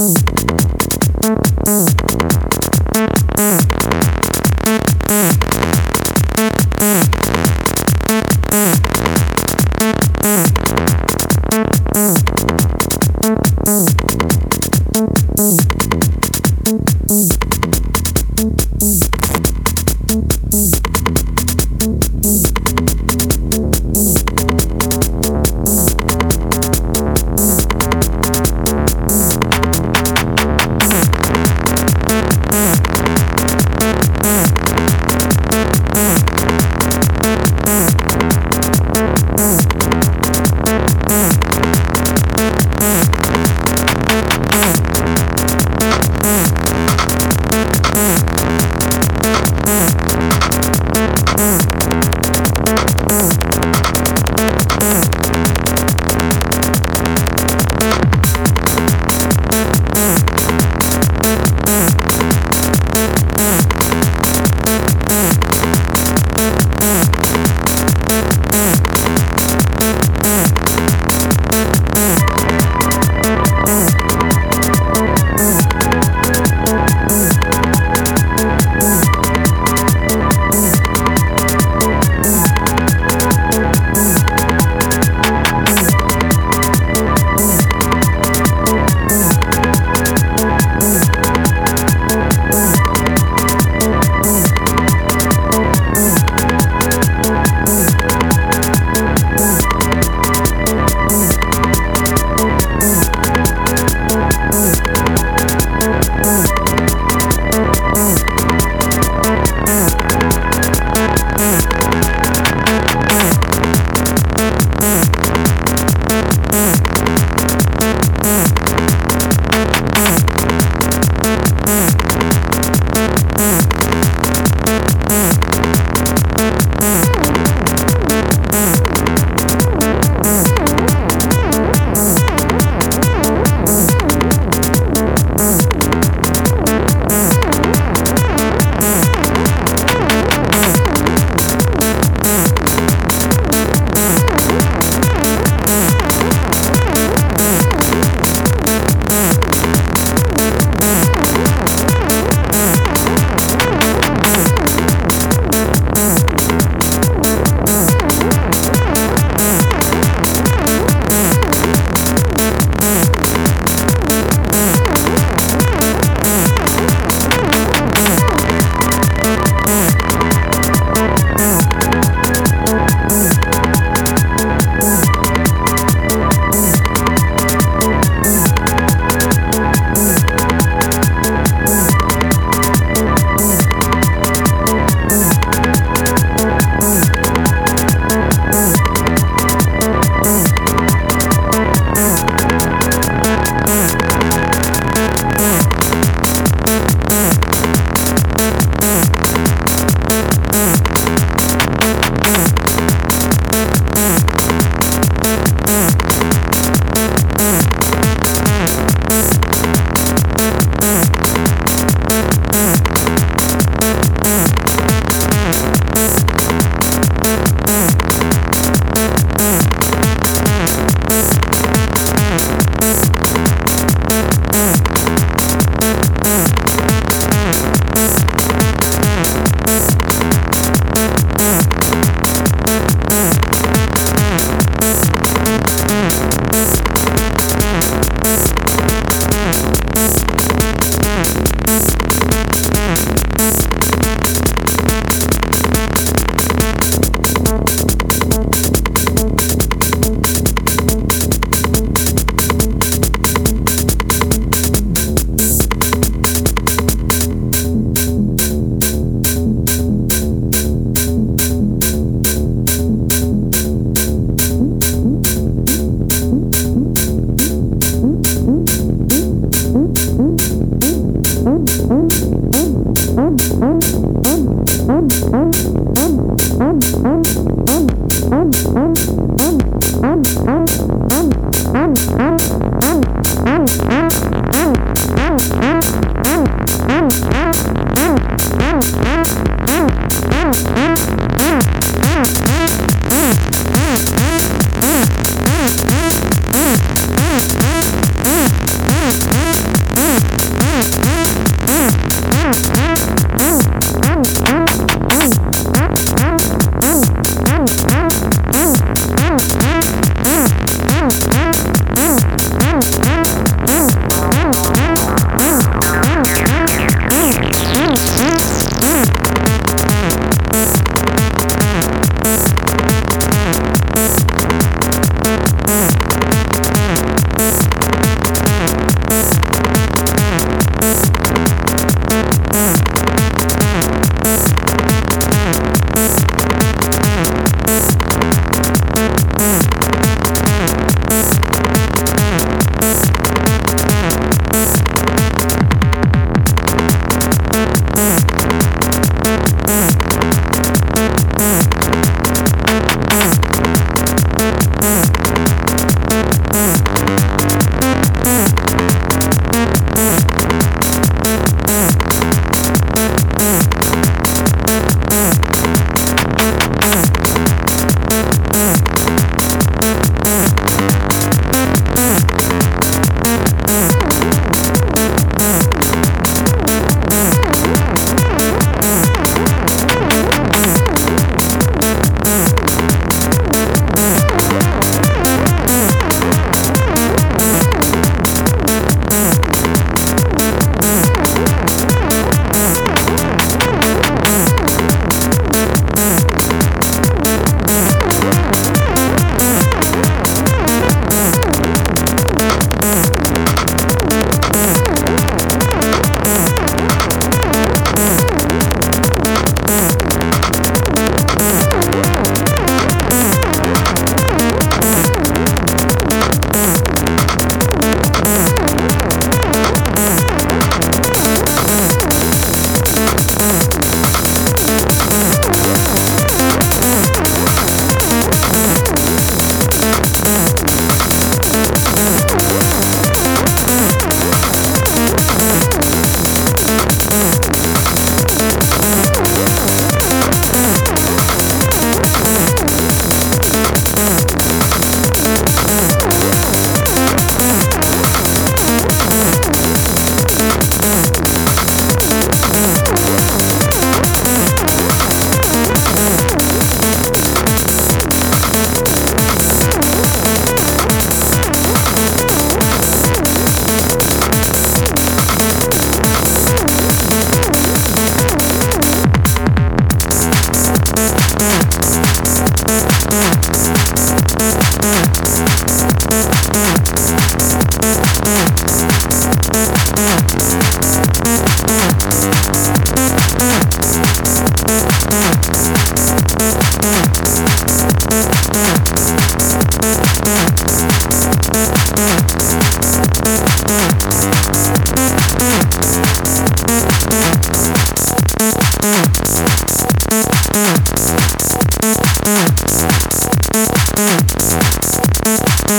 Thank you.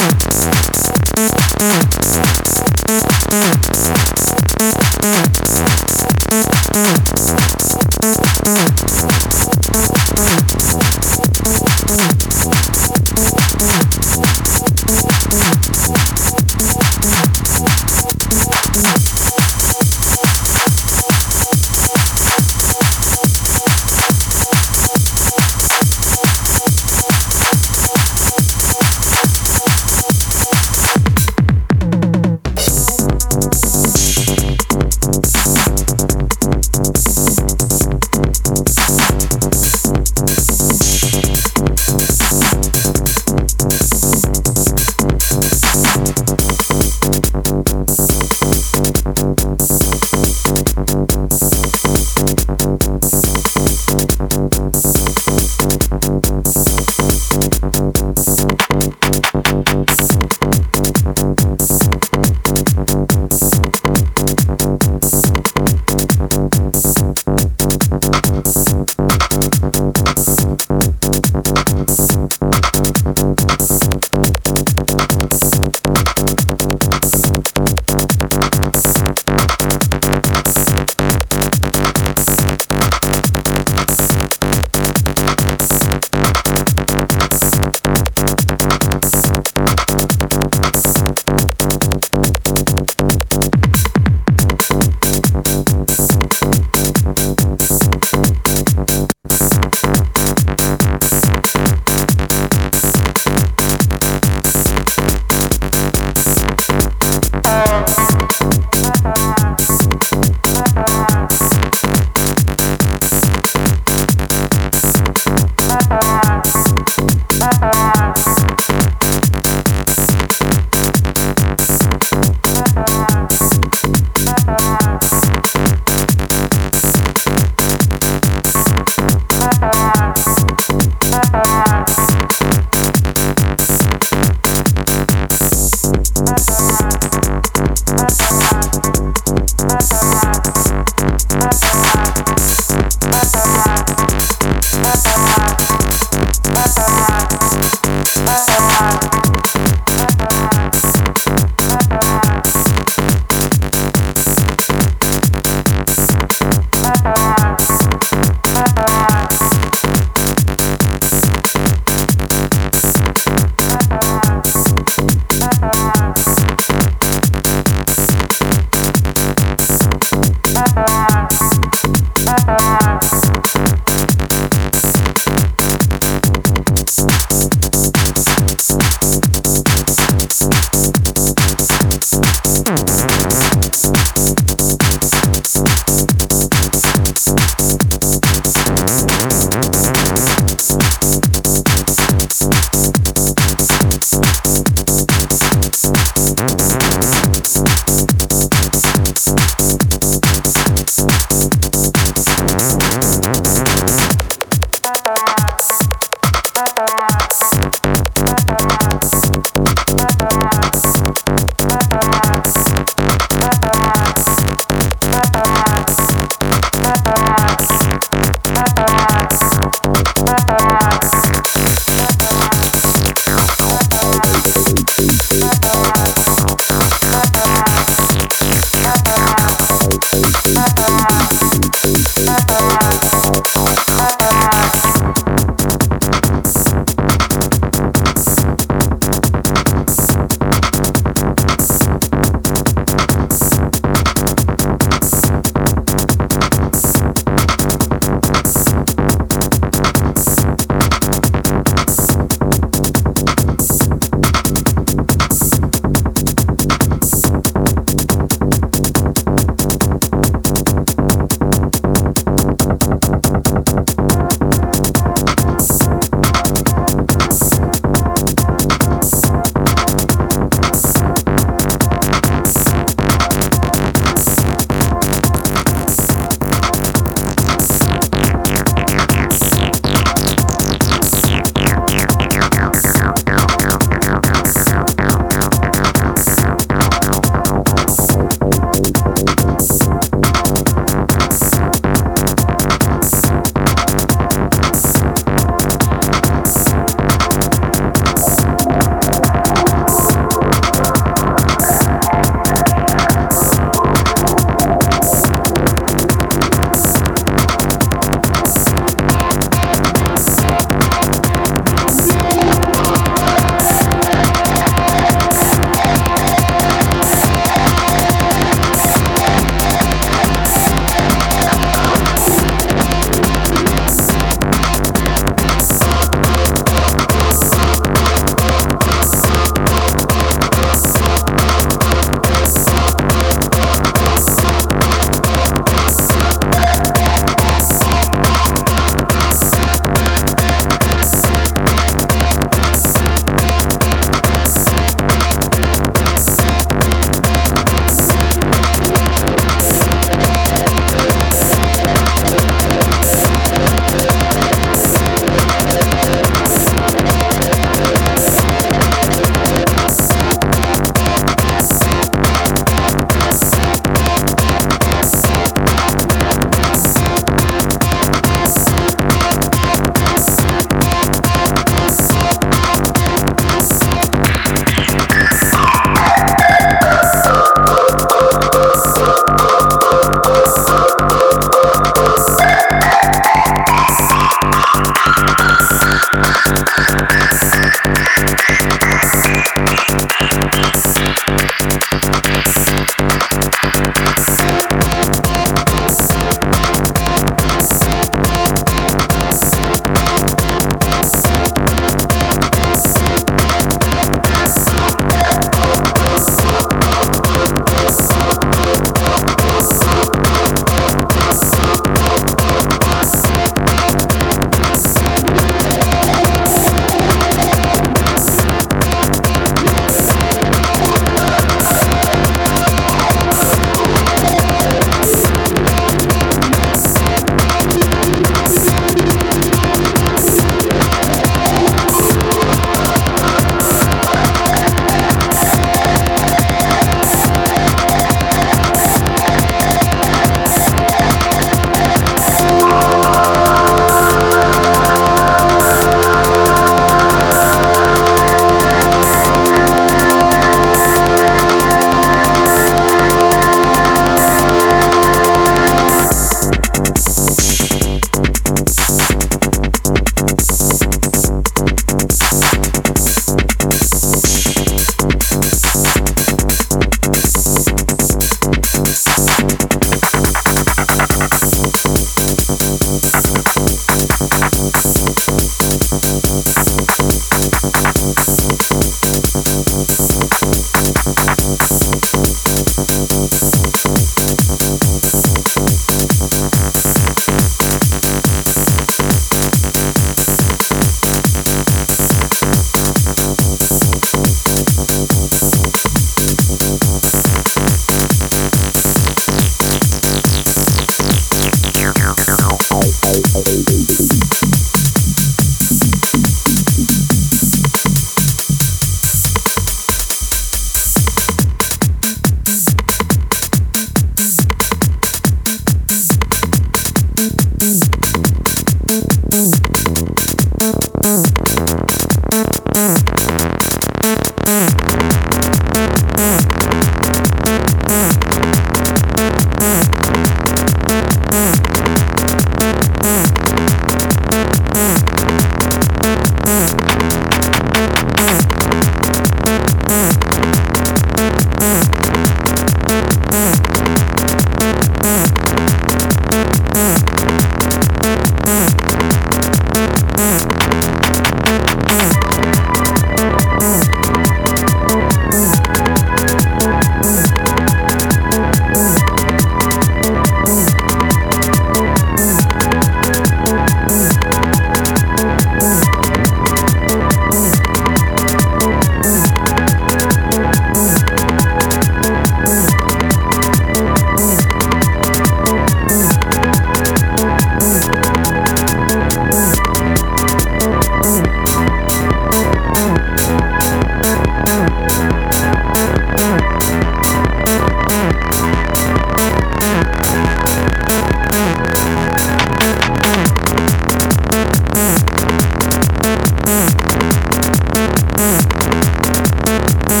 Yes.